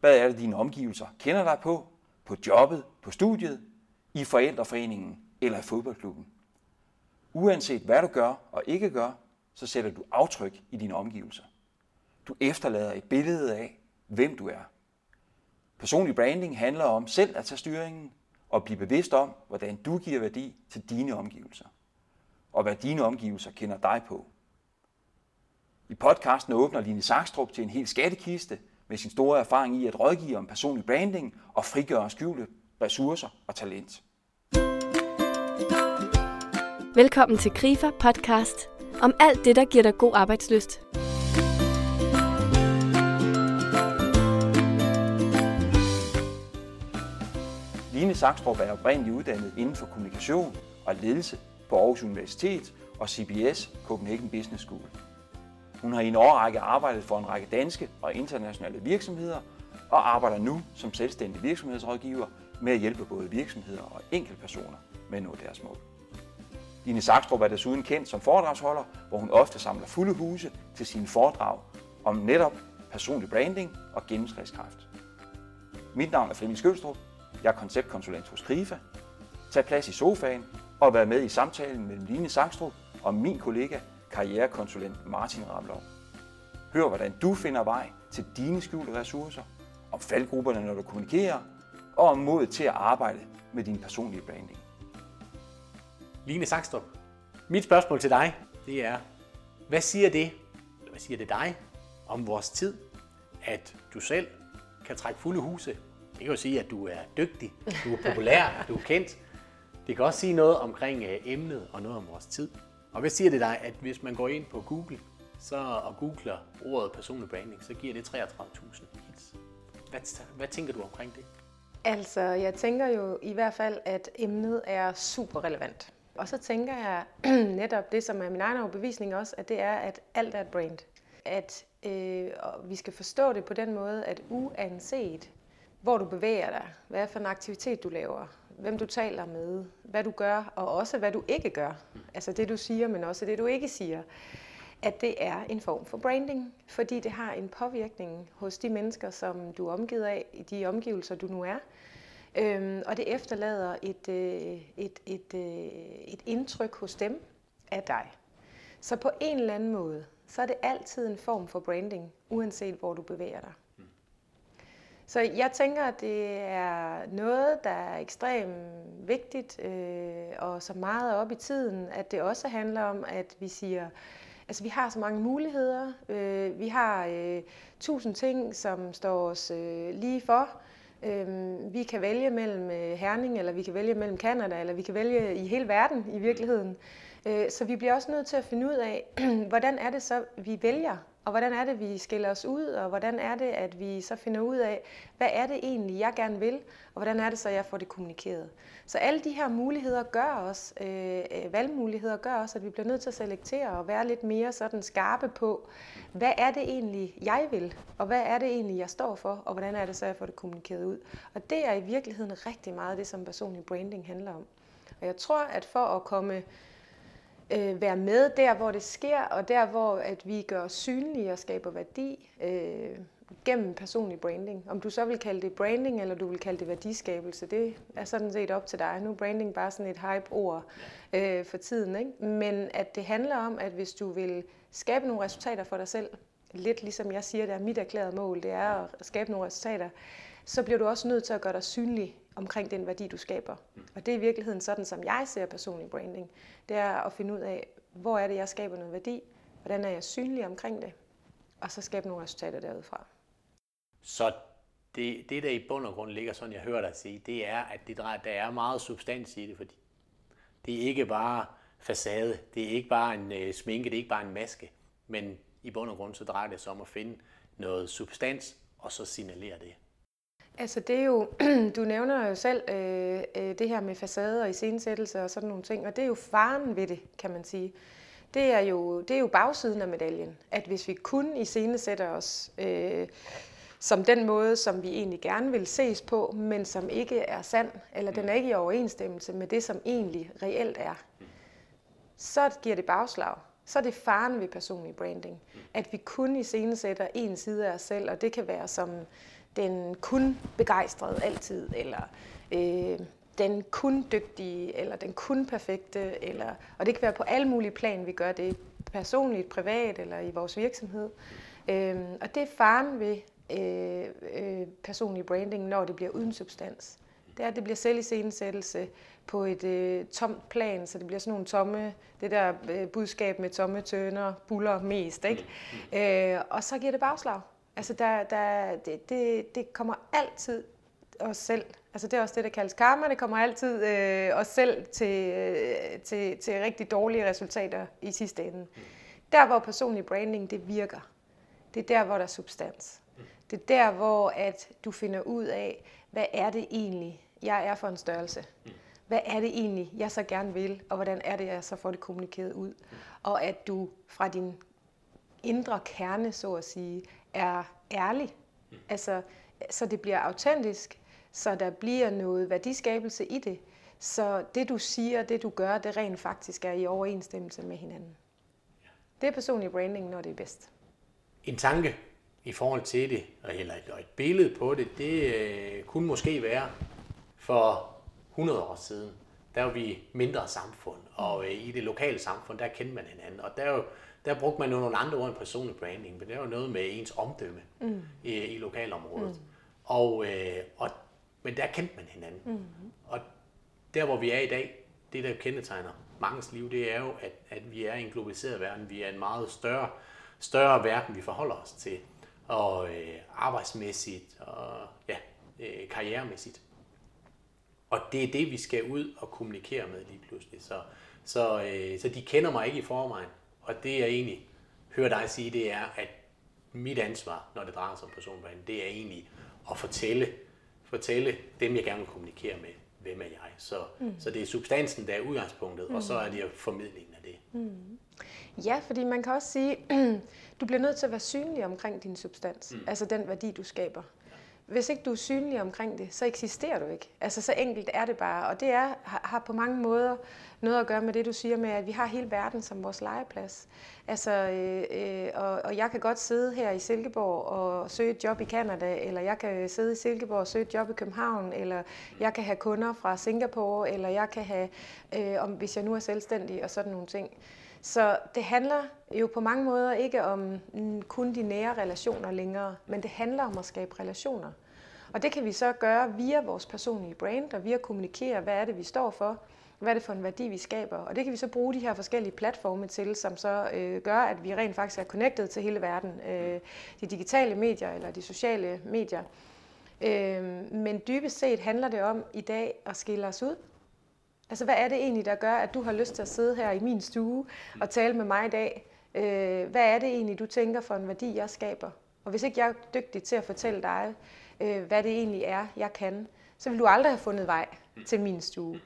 Hvad er det, dine omgivelser kender dig på? På jobbet, på studiet, i forældreforeningen eller i fodboldklubben. Uanset hvad du gør og ikke gør, så sætter du aftryk i dine omgivelser. Du efterlader et billede af, hvem du er. Personlig branding handler om selv at tage styringen og blive bevidst om, hvordan du giver værdi til dine omgivelser, og hvad dine omgivelser kender dig på. I podcasten åbner Line Sakstrup til en hel skattekiste med sin store erfaring i at rådgive om personlig branding og frigøre skjulte ressourcer og talent. Velkommen til Grifer podcast om alt det, der giver dig god arbejdsløst. Line Sakstrup er oprindeligt uddannet inden for kommunikation og ledelse på Aarhus Universitet og CBS Copenhagen Business School. Hun har i en årrække arbejdet for en række danske og internationale virksomheder og arbejder nu som selvstændig virksomhedsrådgiver med at hjælpe både virksomheder og enkeltpersoner med at nå deres mål. Line Sakstrup er desuden kendt som foredragsholder, hvor hun ofte samler fulde huse til sine foredrag om netop personlig branding og gennemslagskraft. Mit navn er Flemming Skølstrup. Jeg er konceptkonsulent hos Grifa. Tag plads i sofaen og vær med i samtalen mellem Line Sakstrup og min kollega, karrierekonsulent Martin Ramlov. Hør, hvordan du finder vej til dine skjulte ressourcer, om faldgrupperne, når du kommunikerer, og om modet til at arbejde med din personlige branding. Line Sakstrup, mit spørgsmål til dig, det er, hvad siger det, eller hvad siger det dig, om vores tid, at du selv kan trække fulde huse? Det kan jo sige, at du er dygtig, du er populær, du er kendt. Det kan også sige noget omkring øh, emnet og noget om vores tid. Og hvad siger det dig, at hvis man går ind på Google så, og googler ordet personlig branding, så giver det 33.000 hits. Hvad, hvad tænker du omkring det? Altså, jeg tænker jo i hvert fald, at emnet er super relevant. Og så tænker jeg netop det, som er min egen overbevisning også, at det er, at alt er et brand. At øh, og vi skal forstå det på den måde, at uanset hvor du bevæger dig, hvad for en aktivitet du laver, hvem du taler med, hvad du gør, og også hvad du ikke gør. Altså det du siger, men også det du ikke siger. At det er en form for branding, fordi det har en påvirkning hos de mennesker, som du er omgivet af, i de omgivelser du nu er. Øhm, og det efterlader et, øh, et, et, øh, et indtryk hos dem af dig. Så på en eller anden måde, så er det altid en form for branding, uanset hvor du bevæger dig. Så jeg tænker, at det er noget, der er ekstremt vigtigt øh, og så meget op i tiden, at det også handler om, at vi siger, altså vi har så mange muligheder, øh, vi har øh, tusind ting, som står os øh, lige for. Øh, vi kan vælge mellem øh, Herning, eller vi kan vælge mellem Kanada, eller vi kan vælge i hele verden i virkeligheden. Øh, så vi bliver også nødt til at finde ud af, hvordan er det så, vi vælger og hvordan er det, vi skiller os ud, og hvordan er det, at vi så finder ud af, hvad er det egentlig, jeg gerne vil, og hvordan er det så, jeg får det kommunikeret. Så alle de her muligheder gør os, øh, øh, valgmuligheder gør os, at vi bliver nødt til at selektere og være lidt mere sådan skarpe på, hvad er det egentlig, jeg vil, og hvad er det egentlig, jeg står for, og hvordan er det så, jeg får det kommunikeret ud. Og det er i virkeligheden rigtig meget det, som personlig branding handler om. Og jeg tror, at for at komme øh, være med der, hvor det sker, og der, hvor at vi gør os synlige og skaber værdi øh, gennem personlig branding. Om du så vil kalde det branding, eller du vil kalde det værdiskabelse, det er sådan set op til dig. Nu er branding bare sådan et hype-ord øh, for tiden. Ikke? Men at det handler om, at hvis du vil skabe nogle resultater for dig selv, lidt ligesom jeg siger, det er mit erklærede mål, det er at skabe nogle resultater, så bliver du også nødt til at gøre dig synlig omkring den værdi, du skaber. Og det er i virkeligheden sådan, som jeg ser personlig branding. Det er at finde ud af, hvor er det, jeg skaber noget værdi, hvordan er jeg synlig omkring det, og så skabe nogle resultater derudfra. Så det, det, der i bund og grund ligger, sådan jeg hører dig sige, det er, at det der er meget substans i det, fordi det er ikke bare facade, det er ikke bare en øh, sminke, det er ikke bare en maske, men i bund og grund så drejer det sig om at finde noget substans, og så signalere det. Altså det er jo, du nævner jo selv øh, øh, det her med facade og iscenesættelse og sådan nogle ting, og det er jo faren ved det, kan man sige. Det er jo, det er jo bagsiden af medaljen, at hvis vi kun iscenesætter os øh, som den måde, som vi egentlig gerne vil ses på, men som ikke er sand, eller den er ikke i overensstemmelse med det, som egentlig reelt er, så giver det bagslag. så er det faren ved personlig branding. At vi kun iscenesætter en side af os selv, og det kan være som den kun begejstrede altid, eller øh, den kun dygtige, eller den kun perfekte, eller, og det kan være på alle mulige plan, vi gør det, personligt, privat eller i vores virksomhed. Øh, og det er faren ved øh, øh, personlig branding, når det bliver uden substans. Det er, at det bliver selviscenesættelse på et øh, tomt plan, så det bliver sådan nogle tomme, det der øh, budskab med tomme tønder, buller mest, ikke? Øh, og så giver det bagslag. Altså, der, der, det, det, det kommer altid os selv. Altså, det er også det, der kaldes karma. Det kommer altid øh, os selv til, øh, til, til rigtig dårlige resultater i sidste ende. Der, hvor personlig branding, det virker. Det er der, hvor der er substans. Det er der, hvor at du finder ud af, hvad er det egentlig, jeg er for en størrelse. Hvad er det egentlig, jeg så gerne vil, og hvordan er det, jeg så får det kommunikeret ud. Og at du fra din indre kerne, så at sige, er ærlig. Altså, så det bliver autentisk, så der bliver noget værdiskabelse i det. Så det du siger, det du gør, det rent faktisk er i overensstemmelse med hinanden. Det er personlig branding, når det er bedst. En tanke i forhold til det, eller et billede på det, det øh, kunne måske være for 100 år siden, der var vi mindre samfund, og øh, i det lokale samfund, der kendte man hinanden, og der, der brugte man jo nogle andre ord end personlig branding, men det var noget med ens omdømme mm. i, i lokalområdet. Mm. Og, øh, og, men der kendte man hinanden. Mm. Og der, hvor vi er i dag, det der kendetegner mangens liv, det er jo, at, at vi er i en globaliseret verden. Vi er en meget større, større verden, vi forholder os til. Og øh, arbejdsmæssigt og ja, øh, karrieremæssigt. Og det er det, vi skal ud og kommunikere med lige pludselig. Så, så, øh, så de kender mig ikke i forvejen. Og det jeg egentlig hører dig sige, det er, at mit ansvar, når det drejer sig om personbrand, det er egentlig at fortælle, fortælle dem, jeg gerne vil kommunikere med, hvem er jeg. Så, mm. så det er substansen, der er udgangspunktet, mm. og så er det formidlingen af det. Mm. Ja, fordi man kan også sige, du bliver nødt til at være synlig omkring din substans, mm. altså den værdi, du skaber hvis ikke du er synlig omkring det, så eksisterer du ikke. Altså så enkelt er det bare. Og det er, har på mange måder noget at gøre med det, du siger med, at vi har hele verden som vores legeplads. Altså, øh, øh, og, og jeg kan godt sidde her i Silkeborg og søge et job i Kanada, eller jeg kan sidde i Silkeborg og søge et job i København, eller jeg kan have kunder fra Singapore, eller jeg kan have, øh, om, hvis jeg nu er selvstændig og sådan nogle ting. Så det handler jo på mange måder ikke om kun de nære relationer længere, men det handler om at skabe relationer. Og det kan vi så gøre via vores personlige brand og via at kommunikere, hvad er det, vi står for, hvad er det for en værdi, vi skaber. Og det kan vi så bruge de her forskellige platforme til, som så øh, gør, at vi rent faktisk er connected til hele verden. Øh, de digitale medier eller de sociale medier. Øh, men dybest set handler det om i dag at skille os ud Altså, hvad er det egentlig, der gør, at du har lyst til at sidde her i min stue og tale med mig i dag? Øh, hvad er det egentlig, du tænker for en værdi, jeg skaber? Og hvis ikke jeg er dygtig til at fortælle dig, øh, hvad det egentlig er, jeg kan, så vil du aldrig have fundet vej til min stue.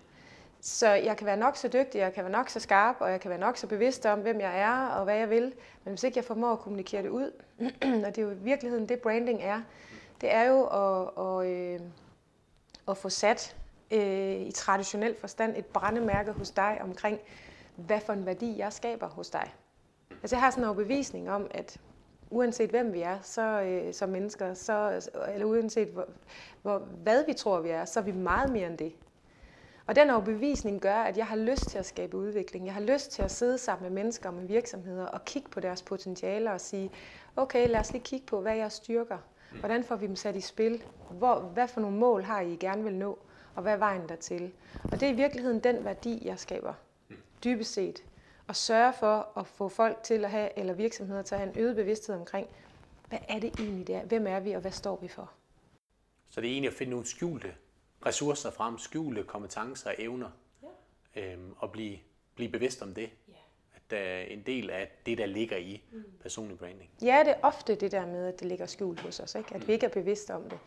Så jeg kan være nok så dygtig, jeg kan være nok så skarp, og jeg kan være nok så bevidst om, hvem jeg er og hvad jeg vil. Men hvis ikke jeg formår at kommunikere det ud, og det er jo i virkeligheden det, branding er, det er jo at, at, øh, at få sat øh, i traditionel forstand et brændemærke hos dig omkring, hvad for en værdi jeg skaber hos dig. Altså jeg har sådan en overbevisning om, at uanset hvem vi er så, øh, som mennesker, så, eller uanset hvor, hvor, hvad vi tror, vi er, så er vi meget mere end det. Og den overbevisning gør, at jeg har lyst til at skabe udvikling. Jeg har lyst til at sidde sammen med mennesker og med virksomheder og kigge på deres potentialer og sige, okay, lad os lige kigge på, hvad jeg styrker. Hvordan får vi dem sat i spil? Hvor, hvad for nogle mål har I gerne vil nå? Og hvad er vejen dertil? Og det er i virkeligheden den værdi, jeg skaber, dybest set. Og sørge for at få folk til at have, eller virksomheder til at have en øget bevidsthed omkring, hvad er det egentlig der? Hvem er vi, og hvad står vi for? Så det er egentlig at finde nogle skjulte ressourcer frem, skjulte kompetencer og evner, ja. øhm, og blive, blive bevidst om det. Ja. At der er en del af det, der ligger i mm. personlig branding. Ja, det er ofte det der med, at det ligger skjult hos os, ikke? at mm. vi ikke er bevidste om det.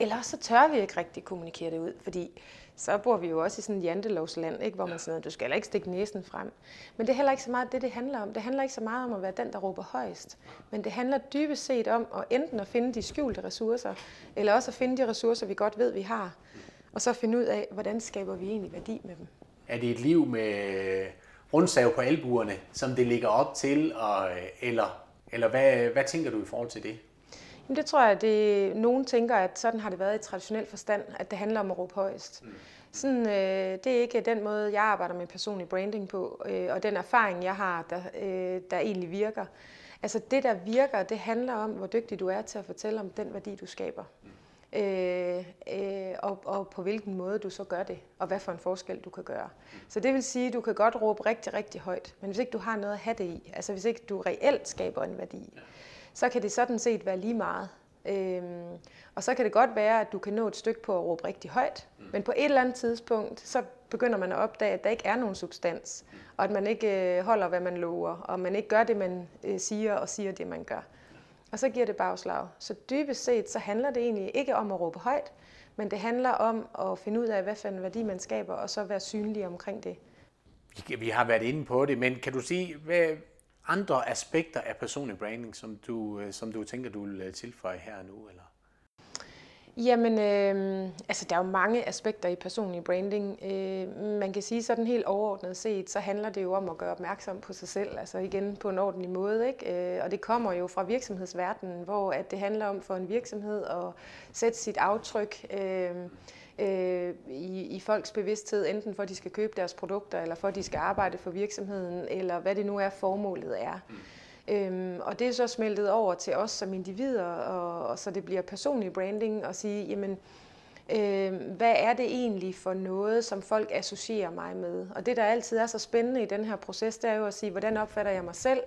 Eller så tør vi ikke rigtig kommunikere det ud, fordi så bor vi jo også i sådan et jantelovsland, ikke? hvor man siger, du skal heller ikke stikke næsen frem. Men det er heller ikke så meget det, det handler om. Det handler ikke så meget om at være den, der råber højst. Men det handler dybest set om at enten at finde de skjulte ressourcer, eller også at finde de ressourcer, vi godt ved, vi har. Og så finde ud af, hvordan skaber vi egentlig værdi med dem. Er det et liv med rundsav på albuerne, som det ligger op til, og, eller, eller hvad, hvad tænker du i forhold til det? Jamen det tror jeg, at det, nogen tænker, at sådan har det været i traditionel forstand, at det handler om at råbe højst. Mm. Sådan, øh, det er ikke den måde, jeg arbejder med personlig branding på, øh, og den erfaring, jeg har, der, øh, der egentlig virker. Altså det, der virker, det handler om, hvor dygtig du er til at fortælle om den værdi, du skaber. Mm. Øh, øh, og, og på hvilken måde du så gør det, og hvad for en forskel du kan gøre. Mm. Så det vil sige, at du kan godt råbe rigtig, rigtig højt, men hvis ikke du har noget at have det i, altså hvis ikke du reelt skaber en værdi, så kan det sådan set være lige meget. Øhm, og så kan det godt være, at du kan nå et stykke på at råbe rigtig højt, mm. men på et eller andet tidspunkt, så begynder man at opdage, at der ikke er nogen substans, mm. og at man ikke øh, holder, hvad man lover, og man ikke gør det, man øh, siger, og siger det, man gør. Og så giver det bagslag. Så dybest set, så handler det egentlig ikke om at råbe højt, men det handler om at finde ud af, hvad for en værdi man skaber, og så være synlig omkring det. Vi har været inde på det, men kan du sige, hvad, andre aspekter af personlig branding, som du, øh, som du tænker, du vil øh, tilføje her nu? Eller? Jamen, øh, altså der er jo mange aspekter i personlig branding. Øh, man kan sige sådan helt overordnet set, så handler det jo om at gøre opmærksom på sig selv, altså igen på en ordentlig måde. Ikke? Øh, og det kommer jo fra virksomhedsverdenen, hvor at det handler om for en virksomhed at sætte sit aftryk. Øh, øh, i, i folks bevidsthed, enten for at de skal købe deres produkter, eller for at de skal arbejde for virksomheden, eller hvad det nu er, formålet er. Mm. Øhm, og det er så smeltet over til os som individer, og, og så det bliver personlig branding, og sige, jamen, øh, hvad er det egentlig for noget, som folk associerer mig med? Og det, der altid er så spændende i den her proces, det er jo at sige, hvordan opfatter jeg mig selv,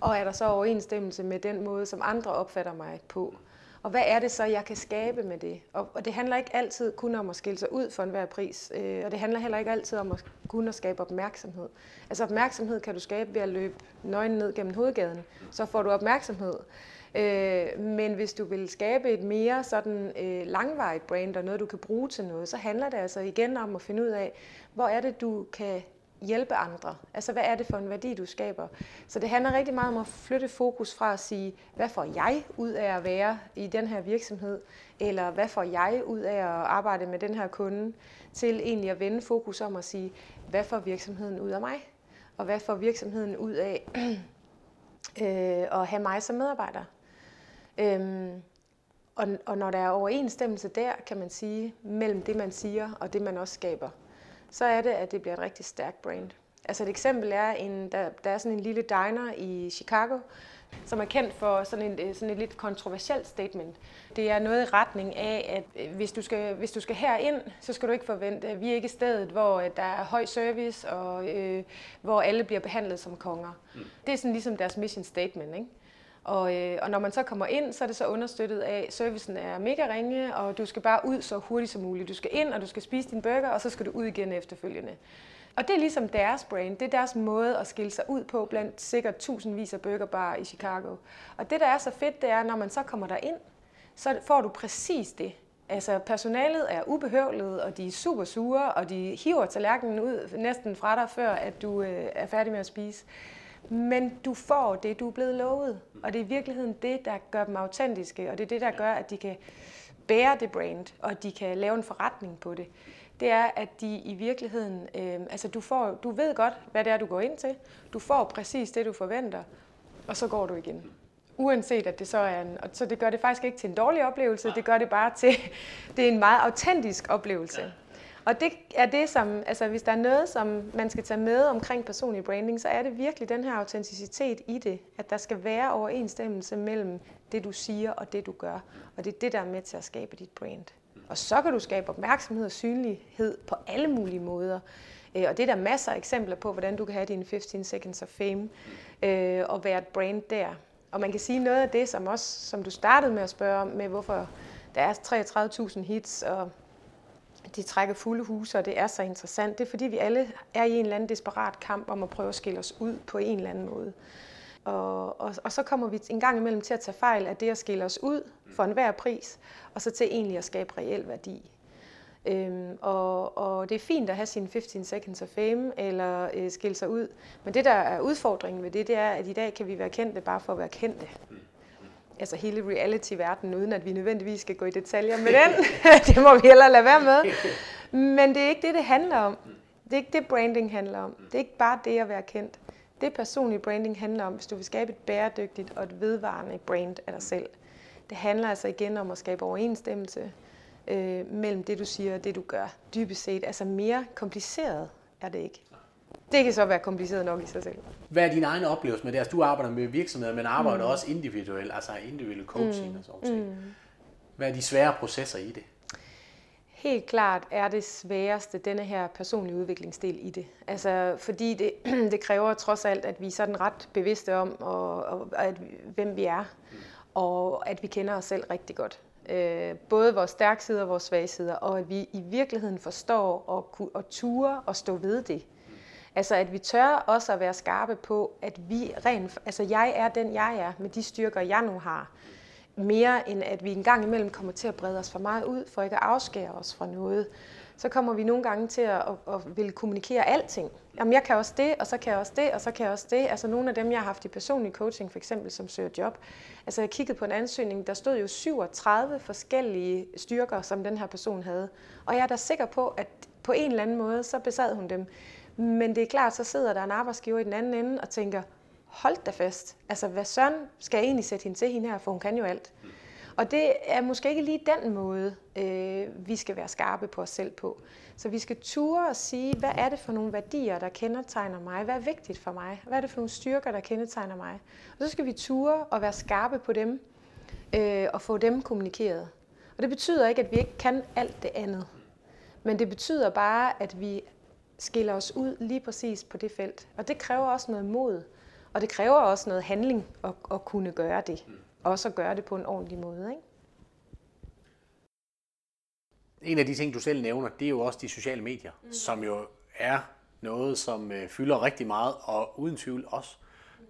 og er der så overensstemmelse med den måde, som andre opfatter mig på? Og hvad er det så, jeg kan skabe med det? Og, og det handler ikke altid kun om at skille sig ud for enhver pris, øh, og det handler heller ikke altid om at kun at skabe opmærksomhed. Altså opmærksomhed kan du skabe ved at løbe nøgen ned gennem hovedgaden, så får du opmærksomhed. Øh, men hvis du vil skabe et mere sådan øh, langvarigt brand og noget, du kan bruge til noget, så handler det altså igen om at finde ud af, hvor er det, du kan hjælpe andre? Altså, hvad er det for en værdi, du skaber? Så det handler rigtig meget om at flytte fokus fra at sige, hvad får jeg ud af at være i den her virksomhed? Eller hvad får jeg ud af at arbejde med den her kunde? Til egentlig at vende fokus om at sige, hvad får virksomheden ud af mig? Og hvad får virksomheden ud af øh, at have mig som medarbejder? Øhm, og, og når der er overensstemmelse der, kan man sige, mellem det, man siger og det, man også skaber, så er det, at det bliver et rigtig stærkt brand. Altså et eksempel er, en, der, der er sådan en lille diner i Chicago, som er kendt for sådan, en, sådan et lidt kontroversielt statement. Det er noget i retning af, at øh, hvis du skal, hvis du skal herind, så skal du ikke forvente, at vi er ikke stedet, hvor øh, der er høj service, og øh, hvor alle bliver behandlet som konger. Mm. Det er sådan ligesom deres mission statement, ikke? Og, øh, og når man så kommer ind, så er det så understøttet af, at servicen er mega ringe, og du skal bare ud så hurtigt som muligt. Du skal ind, og du skal spise din burger, og så skal du ud igen efterfølgende. Og det er ligesom deres brand. Det er deres måde at skille sig ud på blandt sikkert tusindvis af burgerbarer i Chicago. Og det, der er så fedt, det er, når man så kommer der ind, så får du præcis det. Altså personalet er ubehøvlet, og de er super sure, og de hiver tallerkenen ud næsten fra dig, før at du øh, er færdig med at spise. Men du får det, du er blevet lovet. Og det er i virkeligheden det, der gør dem autentiske, og det er det, der gør, at de kan bære det brand, og de kan lave en forretning på det. Det er, at de i virkeligheden, øh, altså du, får, du ved godt, hvad det er, du går ind til. Du får præcis det, du forventer, og så går du igen. Uanset at det så er en, og så det gør det faktisk ikke til en dårlig oplevelse, det gør det bare til, det er en meget autentisk oplevelse. Og det er det, som, altså hvis der er noget, som man skal tage med omkring personlig branding, så er det virkelig den her autenticitet i det, at der skal være overensstemmelse mellem det, du siger og det, du gør. Og det er det, der er med til at skabe dit brand. Og så kan du skabe opmærksomhed og synlighed på alle mulige måder. Øh, og det er der masser af eksempler på, hvordan du kan have dine 15 seconds of fame øh, og være et brand der. Og man kan sige noget af det, som også, som du startede med at spørge om, med hvorfor der er 33.000 hits, og de trækker fulde huse, og det er så interessant. Det er fordi, vi alle er i en eller anden desperat kamp om at prøve at skille os ud på en eller anden måde. Og, og, og så kommer vi en gang imellem til at tage fejl af det at skille os ud for enhver pris, og så til egentlig at skabe reel værdi. Øhm, og, og det er fint at have sine 15 seconds of fame eller øh, skille sig ud, men det der er udfordringen ved det, det er, at i dag kan vi være kendte bare for at være kendte altså hele reality-verdenen, uden at vi nødvendigvis skal gå i detaljer med den. det må vi heller lade være med. Men det er ikke det, det handler om. Det er ikke det, branding handler om. Det er ikke bare det at være kendt. Det personlige branding handler om, hvis du vil skabe et bæredygtigt og et vedvarende brand af dig selv. Det handler altså igen om at skabe overensstemmelse øh, mellem det, du siger og det, du gør. Dybest set, altså mere kompliceret er det ikke. Det kan så være kompliceret nok i sig selv. Hvad er din egen oplevelse med det? Altså, du arbejder med virksomheder, men arbejder mm. også individuelt, altså individuel coaching mm. og sådan noget. Mm. Hvad er de svære processer i det? Helt klart er det sværeste denne her personlige udviklingsdel i det. Altså, fordi det, det kræver trods alt, at vi er sådan ret bevidste om, og, og, at, hvem vi er, mm. og at vi kender os selv rigtig godt. Øh, både vores stærke sider og vores svage sider, og at vi i virkeligheden forstår og, og ture og stå ved det. Altså at vi tør også at være skarpe på, at vi rent, altså jeg er den jeg er med de styrker jeg nu har. Mere end at vi en gang imellem kommer til at brede os for meget ud, for ikke at afskære os fra noget. Så kommer vi nogle gange til at, at, at ville kommunikere alting. Jamen jeg kan også det, og så kan jeg også det, og så kan jeg også det. Altså nogle af dem, jeg har haft i personlig coaching, for eksempel som søger job. Altså jeg kiggede på en ansøgning, der stod jo 37 forskellige styrker, som den her person havde. Og jeg er da sikker på, at på en eller anden måde, så besad hun dem. Men det er klart, så sidder der en arbejdsgiver i den anden ende og tænker, hold da fast. Altså, hvad søren skal jeg egentlig sætte hende til hende her, for hun kan jo alt. Og det er måske ikke lige den måde, øh, vi skal være skarpe på os selv på. Så vi skal ture og sige, hvad er det for nogle værdier, der kendetegner mig? Hvad er vigtigt for mig? Hvad er det for nogle styrker, der kendetegner mig? Og så skal vi ture og være skarpe på dem, øh, og få dem kommunikeret. Og det betyder ikke, at vi ikke kan alt det andet. Men det betyder bare, at vi skiller os ud lige præcis på det felt. Og det kræver også noget mod, og det kræver også noget handling at, at kunne gøre det. Også at gøre det på en ordentlig måde. Ikke? En af de ting, du selv nævner, det er jo også de sociale medier, mm. som jo er noget, som øh, fylder rigtig meget, og uden tvivl også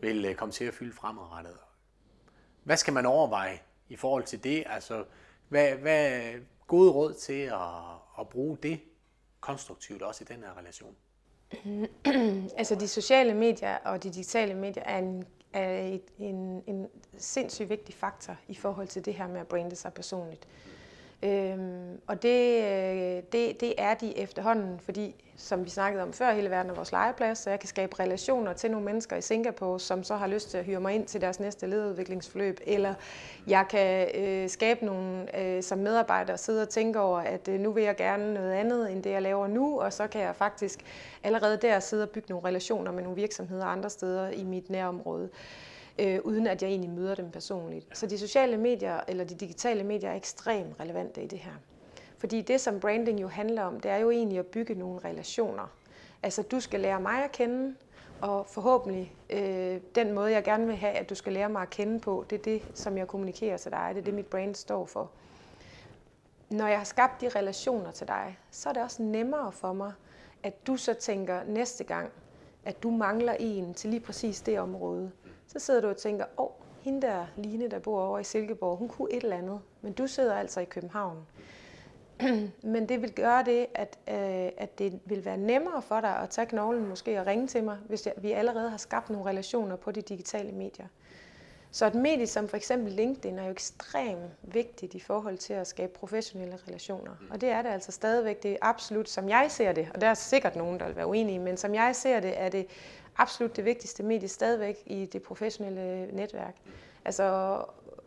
vil øh, komme til at fylde fremadrettet. Hvad skal man overveje i forhold til det? Altså, hvad, hvad gode råd til at, at bruge det konstruktivt også i den her relation? altså de sociale medier og de digitale medier er en, er et, en, en sindssygt vigtig faktor i forhold til det her med at brande sig personligt. Øhm, og det, øh, det, det er de efterhånden, fordi som vi snakkede om før, hele verden er vores legeplads, så jeg kan skabe relationer til nogle mennesker i Singapore, som så har lyst til at hyre mig ind til deres næste lederudviklingsforløb, eller jeg kan øh, skabe nogle øh, som medarbejder sidde og tænke over, at øh, nu vil jeg gerne noget andet end det, jeg laver nu, og så kan jeg faktisk allerede der sidde og bygge nogle relationer med nogle virksomheder andre steder i mit nærområde. øh, Øh, uden at jeg egentlig møder dem personligt. Så de sociale medier eller de digitale medier er ekstremt relevante i det her. Fordi det, som branding jo handler om, det er jo egentlig at bygge nogle relationer. Altså, du skal lære mig at kende, og forhåbentlig øh, den måde, jeg gerne vil have, at du skal lære mig at kende på, det er det, som jeg kommunikerer til dig. Det er det, mit brand står for. Når jeg har skabt de relationer til dig, så er det også nemmere for mig, at du så tænker næste gang, at du mangler en til lige præcis det område. Så sidder du og tænker, åh, oh, hende der Line, der bor over i Silkeborg, hun kunne et eller andet, men du sidder altså i København. Men det vil gøre det, at, øh, at det vil være nemmere for dig at tage knoglen måske og ringe til mig, hvis vi allerede har skabt nogle relationer på de digitale medier. Så et medie som for eksempel LinkedIn er jo ekstremt vigtigt i forhold til at skabe professionelle relationer. Og det er det altså stadigvæk. Det er absolut, som jeg ser det, og der er sikkert nogen, der vil være uenige, men som jeg ser det, er det absolut det vigtigste medie stadigvæk i det professionelle netværk. Altså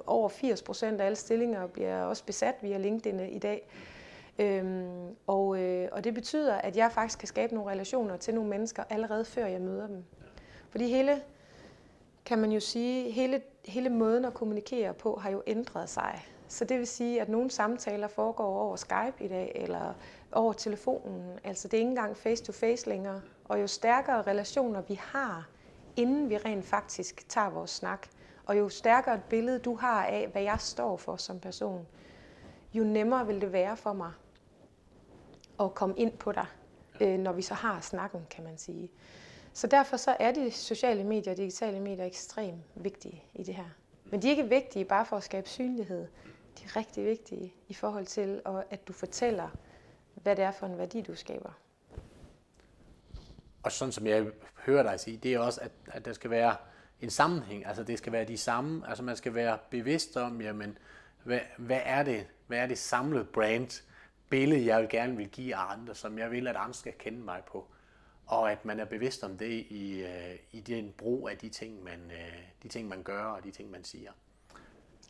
over 80 procent af alle stillinger bliver også besat via LinkedIn i dag. Øhm, og, øh, og det betyder, at jeg faktisk kan skabe nogle relationer til nogle mennesker allerede før jeg møder dem. Fordi hele, kan man jo sige, hele, hele måden at kommunikere på har jo ændret sig. Så det vil sige, at nogle samtaler foregår over Skype i dag, eller over telefonen. Altså det er ikke engang face-to-face længere. Og jo stærkere relationer vi har, inden vi rent faktisk tager vores snak, og jo stærkere et billede du har af, hvad jeg står for som person, jo nemmere vil det være for mig at komme ind på dig, øh, når vi så har snakken, kan man sige. Så derfor så er de sociale medier og digitale medier ekstremt vigtige i det her. Men de er ikke vigtige bare for at skabe synlighed. De er rigtig vigtige i forhold til, at du fortæller, hvad det er for en værdi, du skaber. Og sådan som jeg hører dig sige, det er også, at, at der skal være en sammenhæng. Altså det skal være de samme. Altså man skal være bevidst om, jamen, hvad, hvad er det, hvad er det samlede brand, billede, jeg vil gerne vil give andre, som jeg vil, at andre skal kende mig på. og at man er bevidst om det i, øh, i den brug af de ting, man, øh, de ting, man gør og de ting, man siger.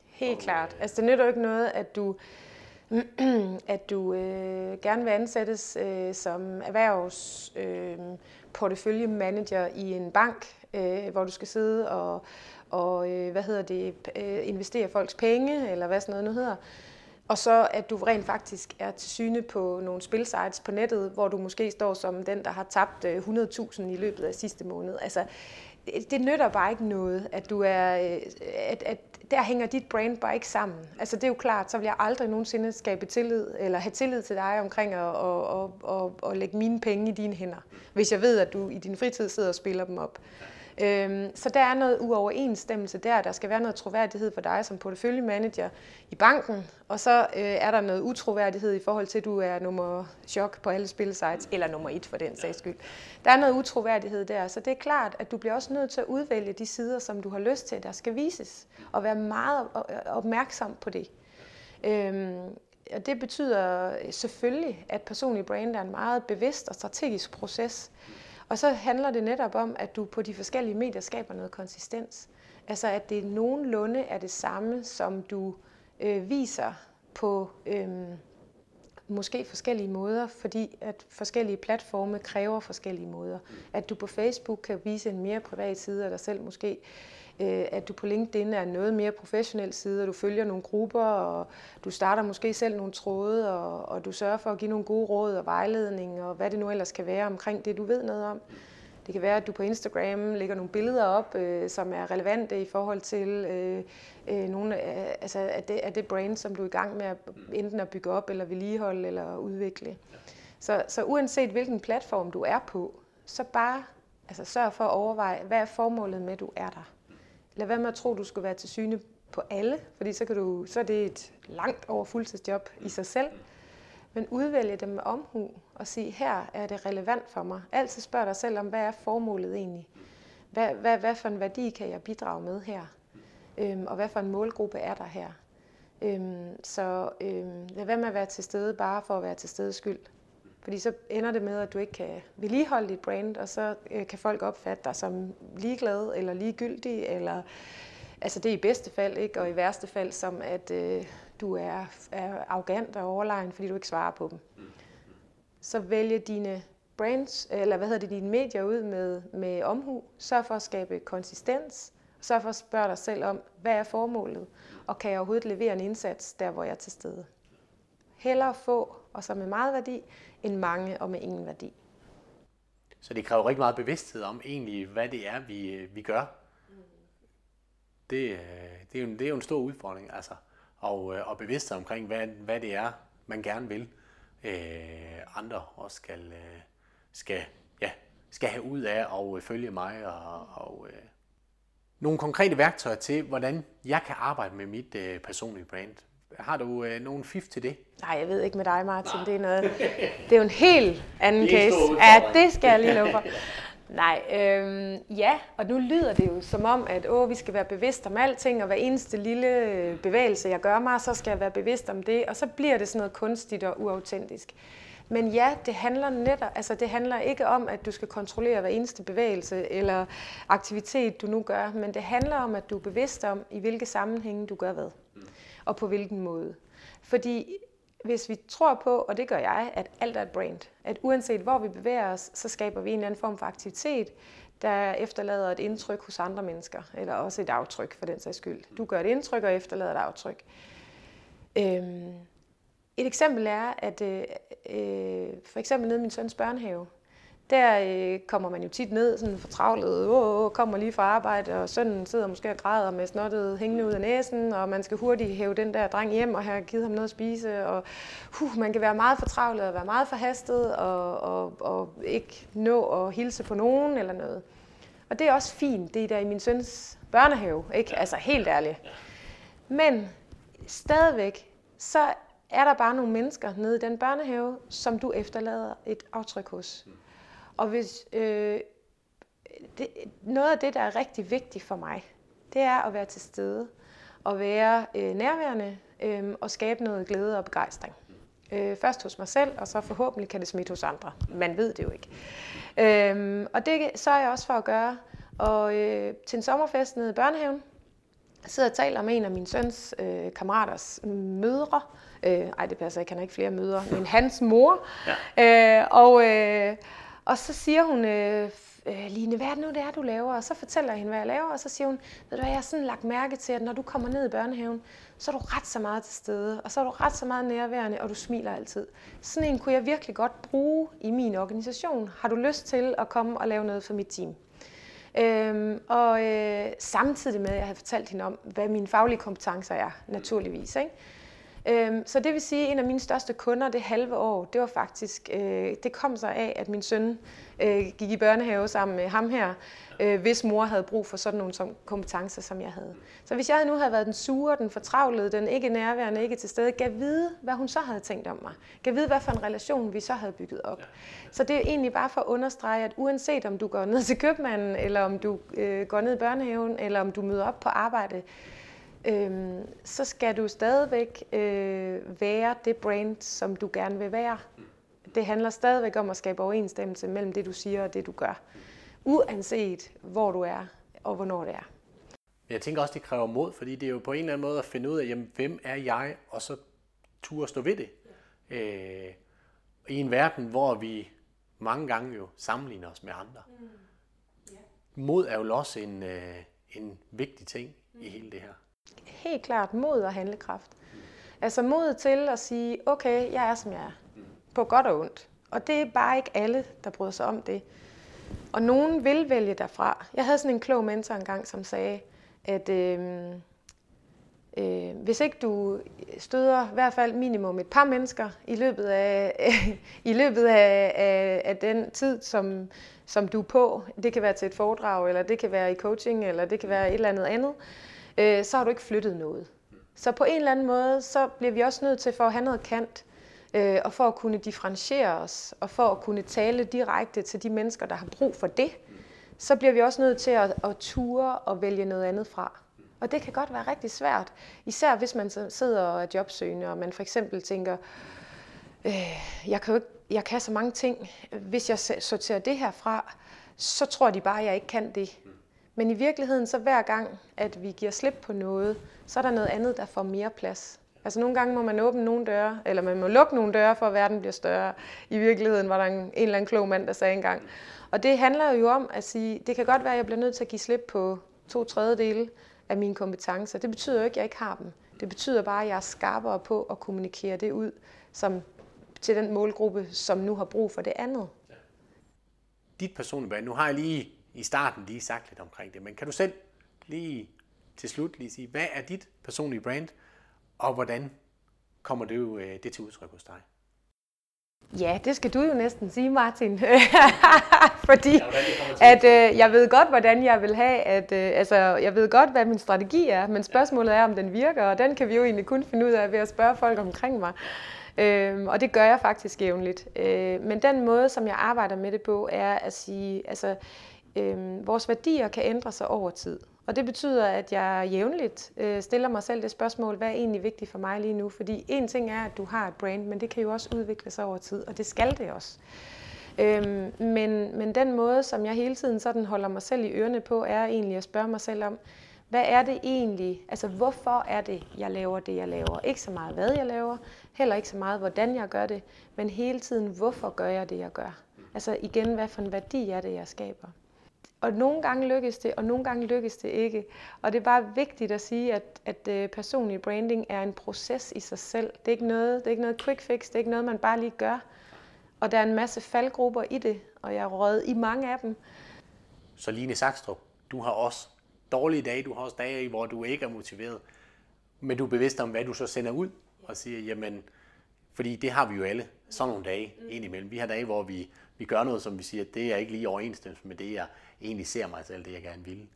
Helt og, klart. Øh, altså det nytter jo ikke noget, at du at du øh, gerne vil ansættes øh, som erhvervs øh, porteføljemanager i en bank, øh, hvor du skal sidde og, og øh, hvad hedder det, øh, investere folks penge, eller hvad sådan noget nu hedder. Og så at du rent faktisk er til syne på nogle spilsites på nettet, hvor du måske står som den, der har tabt øh, 100.000 i løbet af sidste måned. Altså, det nytter bare ikke noget, at du er, øh, at, at der hænger dit brand bare ikke sammen. Altså det er jo klart, så vil jeg aldrig nogensinde skabe tillid, eller have tillid til dig omkring at, at, at, at, at lægge mine penge i dine hænder, hvis jeg ved, at du i din fritid sidder og spiller dem op. Øhm, så der er noget uoverensstemmelse der. Der skal være noget troværdighed for dig som porteføljemanager i banken, og så øh, er der noget utroværdighed i forhold til, at du er nummer chok på alle spillesites, eller nummer et for den sags skyld. Der er noget utroværdighed der, så det er klart, at du bliver også nødt til at udvælge de sider, som du har lyst til, der skal vises, og være meget opmærksom på det. Øhm, og det betyder selvfølgelig, at personlig brand er en meget bevidst og strategisk proces, og så handler det netop om, at du på de forskellige medier skaber noget konsistens. Altså at det nogenlunde er det samme, som du øh, viser på øh, måske forskellige måder, fordi at forskellige platforme kræver forskellige måder. At du på Facebook kan vise en mere privat side af dig selv måske, øh, at du på LinkedIn er noget mere professionel side, og du følger nogle grupper, og du starter måske selv nogle tråde, og, og du sørger for at give nogle gode råd og vejledning, og hvad det nu ellers kan være omkring det, du ved noget om. Det kan være, at du på Instagram lægger nogle billeder op, øh, som er relevante i forhold til øh, øh, nogle af, altså, af, det, af det brand, som du er i gang med at enten at bygge op, eller vedligeholde, eller udvikle. Så, så uanset hvilken platform du er på, så bare altså, sørg for at overveje, hvad er formålet med, at du er der lad være med at tro, at du skulle være til syne på alle, fordi så, kan du, så er det et langt over fuldtidsjob i sig selv. Men udvælge dem med omhu og sige, her er det relevant for mig. Altid spørg dig selv om, hvad er formålet egentlig? Hvad, hvad, hvad for en værdi kan jeg bidrage med her? Øhm, og hvad for en målgruppe er der her? Øhm, så øhm, lad være med at være til stede bare for at være til stede skyld. Fordi så ender det med, at du ikke kan vedligeholde dit brand, og så øh, kan folk opfatte dig som ligeglad eller ligegyldig, eller altså det er i bedste fald, ikke? og i værste fald som, at øh, du er, er arrogant og overlegen, fordi du ikke svarer på dem. Så vælge dine brands, eller hvad hedder det, dine medier ud med, med omhu. Sørg for at skabe konsistens. Sørg for at spørge dig selv om, hvad er formålet? Og kan jeg overhovedet levere en indsats der, hvor jeg er til stede? Hellere få, og så med meget værdi, end mange og med ingen værdi. Så det kræver rigtig meget bevidsthed om egentlig, hvad det er, vi, øh, vi gør. Det, øh, det, er jo, det er jo en stor udfordring, altså. Og, øh, og bevidsthed omkring, hvad, hvad det er, man gerne vil, øh, andre også skal, skal, ja, skal have ud af og følge mig. Og, og øh, nogle konkrete værktøjer til, hvordan jeg kan arbejde med mit øh, personlige brand. Har du øh, nogen fif til det? Nej, jeg ved ikke med dig, Martin. Nej. Det er, noget, det er jo en helt anden case. Ja, det skal jeg lige love for. Nej, øhm, ja, og nu lyder det jo som om, at åh, vi skal være bevidst om alting, og hver eneste lille bevægelse, jeg gør mig, så skal jeg være bevidst om det, og så bliver det sådan noget kunstigt og uautentisk. Men ja, det handler netop, altså det handler ikke om, at du skal kontrollere hver eneste bevægelse eller aktivitet, du nu gør, men det handler om, at du er bevidst om, i hvilke sammenhænge du gør hvad og på hvilken måde. Fordi hvis vi tror på, og det gør jeg, at alt er et brand, at uanset hvor vi bevæger os, så skaber vi en eller anden form for aktivitet, der efterlader et indtryk hos andre mennesker, eller også et aftryk for den sags skyld. Du gør et indtryk og efterlader et aftryk. Øhm, et eksempel er, at øh, øh, for eksempel nede i min søns børnehave, der øh, kommer man jo tit ned, sådan fortravlet, åh, åh, kommer lige fra arbejde, og sønnen sidder måske og græder med snottet hængende ud af næsen, og man skal hurtigt hæve den der dreng hjem og have givet ham noget at spise, og uh, man kan være meget fortravlet og være meget forhastet, og, og, og ikke nå at hilse på nogen eller noget. Og det er også fint, det er der i min søns børnehave, ikke? Altså helt ærligt. Men stadigvæk, så er der bare nogle mennesker nede i den børnehave, som du efterlader et aftryk hos. Og hvis, øh, det, noget af det, der er rigtig vigtigt for mig, det er at være til stede og være øh, nærværende øh, og skabe noget glæde og begejstring. Øh, først hos mig selv, og så forhåbentlig kan det smitte hos andre. Man ved det jo ikke. Øh, og det sørger jeg også for at gøre. Og øh, til en sommerfest nede i børnehaven, jeg sidder og taler med en af min søns øh, kammeraters mødre. Øh, ej, det passer ikke, han har ikke flere mødre, men hans mor. Ja. Øh, og, øh, og så siger hun, øh, øh, Line, hvad er det nu, det er, du laver? Og så fortæller jeg hende, hvad jeg laver, og så siger hun, ved du hvad, jeg har sådan lagt mærke til, at når du kommer ned i børnehaven, så er du ret så meget til stede, og så er du ret så meget nærværende, og du smiler altid. Sådan en kunne jeg virkelig godt bruge i min organisation. Har du lyst til at komme og lave noget for mit team? Øhm, og øh, samtidig med, at jeg havde fortalt hende om, hvad mine faglige kompetencer er, naturligvis. Ikke? Øhm, så det vil sige, at en af mine største kunder det halve år, det var faktisk, øh, det kom sig af, at min søn øh, gik i børnehave sammen med ham her, øh, hvis mor havde brug for sådan nogle som, kompetencer, som jeg havde. Så hvis jeg nu havde været den sure, den fortravlede, den ikke nærværende, ikke til stede, gav vide, hvad hun så havde tænkt om mig. Gav vide, hvad for en relation vi så havde bygget op. Så det er egentlig bare for at understrege, at uanset om du går ned til købmanden, eller om du øh, går ned i børnehaven, eller om du møder op på arbejde, øhm, så skal du stadigvæk øh, være det brand, som du gerne vil være. Det handler stadigvæk om at skabe overensstemmelse mellem det, du siger og det, du gør. Uanset hvor du er og hvornår det er. Jeg tænker også, det kræver mod, fordi det er jo på en eller anden måde at finde ud af, jamen, hvem er jeg, og så turde stå ved det. Øh, I en verden, hvor vi mange gange jo sammenligner os med andre. Mm. Yeah. Mod er jo også en, øh, en vigtig ting mm. i hele det her helt klart mod og handlekraft. Altså mod til at sige, okay, jeg er som jeg er. På godt og ondt. Og det er bare ikke alle, der bryder sig om det. Og nogen vil vælge derfra. Jeg havde sådan en klog mentor engang, som sagde, at øh, øh, hvis ikke du støder i hvert fald minimum et par mennesker i løbet af, øh, i løbet af, af, af den tid, som, som du er på, det kan være til et foredrag, eller det kan være i coaching, eller det kan være et eller andet andet, øh, øh, så har du ikke flyttet noget. Så på en eller anden måde, så bliver vi også nødt til for at have noget kant, øh, og for at kunne differentiere os, og for at kunne tale direkte til de mennesker, der har brug for det, så bliver vi også nødt til at, at ture og vælge noget andet fra. Og det kan godt være rigtig svært, især hvis man sidder og er jobsøgende, og man for eksempel tænker, øh, jeg kan jo ikke, jeg kan så mange ting. Hvis jeg sorterer det her fra, så tror de bare, at jeg ikke kan det. Men i virkeligheden, så hver gang, at vi giver slip på noget, så er der noget andet, der får mere plads. Altså nogle gange må man åbne nogle døre, eller man må lukke nogle døre, for at verden bliver større. I virkeligheden var der en, en eller anden klog mand, der sagde engang. Og det handler jo om at sige, det kan godt være, at jeg bliver nødt til at give slip på to tredjedele af mine kompetencer. Det betyder jo ikke, at jeg ikke har dem. Det betyder bare, at jeg er skarpere på at kommunikere det ud som, til den målgruppe, som nu har brug for det andet. Dit personlige nu har jeg lige i starten lige sagt lidt omkring det, men kan du selv lige til slut lige sige, hvad er dit personlige brand, og hvordan kommer det, jo, øh, det til udtryk hos dig? Ja, det skal du jo næsten sige, Martin. Fordi at, øh, jeg ved godt, hvordan jeg vil have, at øh, altså, jeg ved godt, hvad min strategi er, men spørgsmålet er, om den virker, og den kan vi jo egentlig kun finde ud af ved at spørge folk omkring mig. Øh, og det gør jeg faktisk jævnligt. Øh, men den måde, som jeg arbejder med det på, er at sige, altså, øh, vores værdier kan ændre sig over tid. Og det betyder, at jeg jævnligt øh, stiller mig selv det spørgsmål, hvad er egentlig vigtigt for mig lige nu? Fordi en ting er, at du har et brand, men det kan jo også udvikle sig over tid, og det skal det også. Øhm, men, men den måde, som jeg hele tiden sådan holder mig selv i ørene på, er egentlig at spørge mig selv om, hvad er det egentlig, altså hvorfor er det, jeg laver det, jeg laver? Ikke så meget, hvad jeg laver, heller ikke så meget, hvordan jeg gør det, men hele tiden, hvorfor gør jeg det, jeg gør? Altså igen, hvad for en værdi er det, jeg skaber? Og nogle gange lykkes det, og nogle gange lykkes det ikke. Og det er bare vigtigt at sige, at, at øh, personlig branding er en proces i sig selv. Det er, ikke noget, det er ikke noget quick fix, det er ikke noget, man bare lige gør. Og der er en masse faldgrupper i det, og jeg røget i mange af dem. Så Line Sakstrup, du har også dårlige dage, du har også dage, hvor du ikke er motiveret. Men du er bevidst om, hvad du så sender ud, og siger, jamen, fordi det har vi jo alle, sådan nogle dage mm. indimellem. Vi har dage, hvor vi, vi gør noget, som vi siger, det er ikke lige overensstemmelse med det, jeg egentlig ser mig selv, det jeg gerne vil.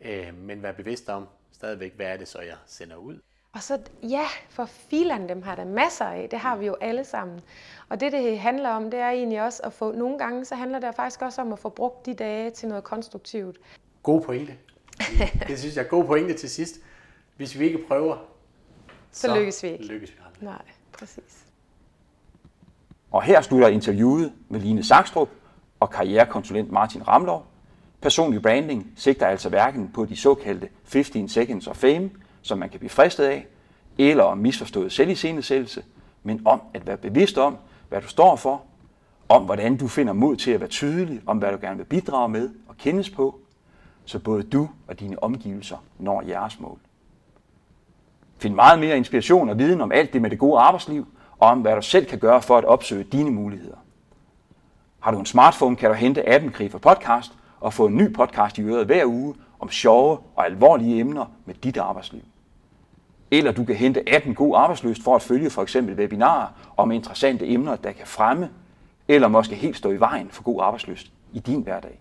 Øh, men være bevidst om stadigvæk, hvad er det så, jeg sender ud. Og så, ja, for filan dem har der masser af. Det har vi jo alle sammen. Og det, det handler om, det er egentlig også at få, nogle gange, så handler det faktisk også om at få brugt de dage til noget konstruktivt. God pointe. Det synes jeg er god pointe til sidst. Hvis vi ikke prøver, så, så lykkes vi ikke. Lykkes vi aldrig. Nej, præcis. Og her slutter interviewet med Line Sakstrup og karrierekonsulent Martin Ramlov. Personlig branding sigter altså hverken på de såkaldte 15 seconds of fame, som man kan blive fristet af, eller om misforstået selviscenesættelse, men om at være bevidst om, hvad du står for, om hvordan du finder mod til at være tydelig, om hvad du gerne vil bidrage med og kendes på, så både du og dine omgivelser når jeres mål. Find meget mere inspiration og viden om alt det med det gode arbejdsliv, og om hvad du selv kan gøre for at opsøge dine muligheder. Har du en smartphone, kan du hente appen Grifer Podcast og få en ny podcast i øret hver uge om sjove og alvorlige emner med dit arbejdsliv. Eller du kan hente appen God Arbejdsløst for at følge for eksempel webinarer om interessante emner, der kan fremme eller måske helt stå i vejen for god arbejdsløst i din hverdag.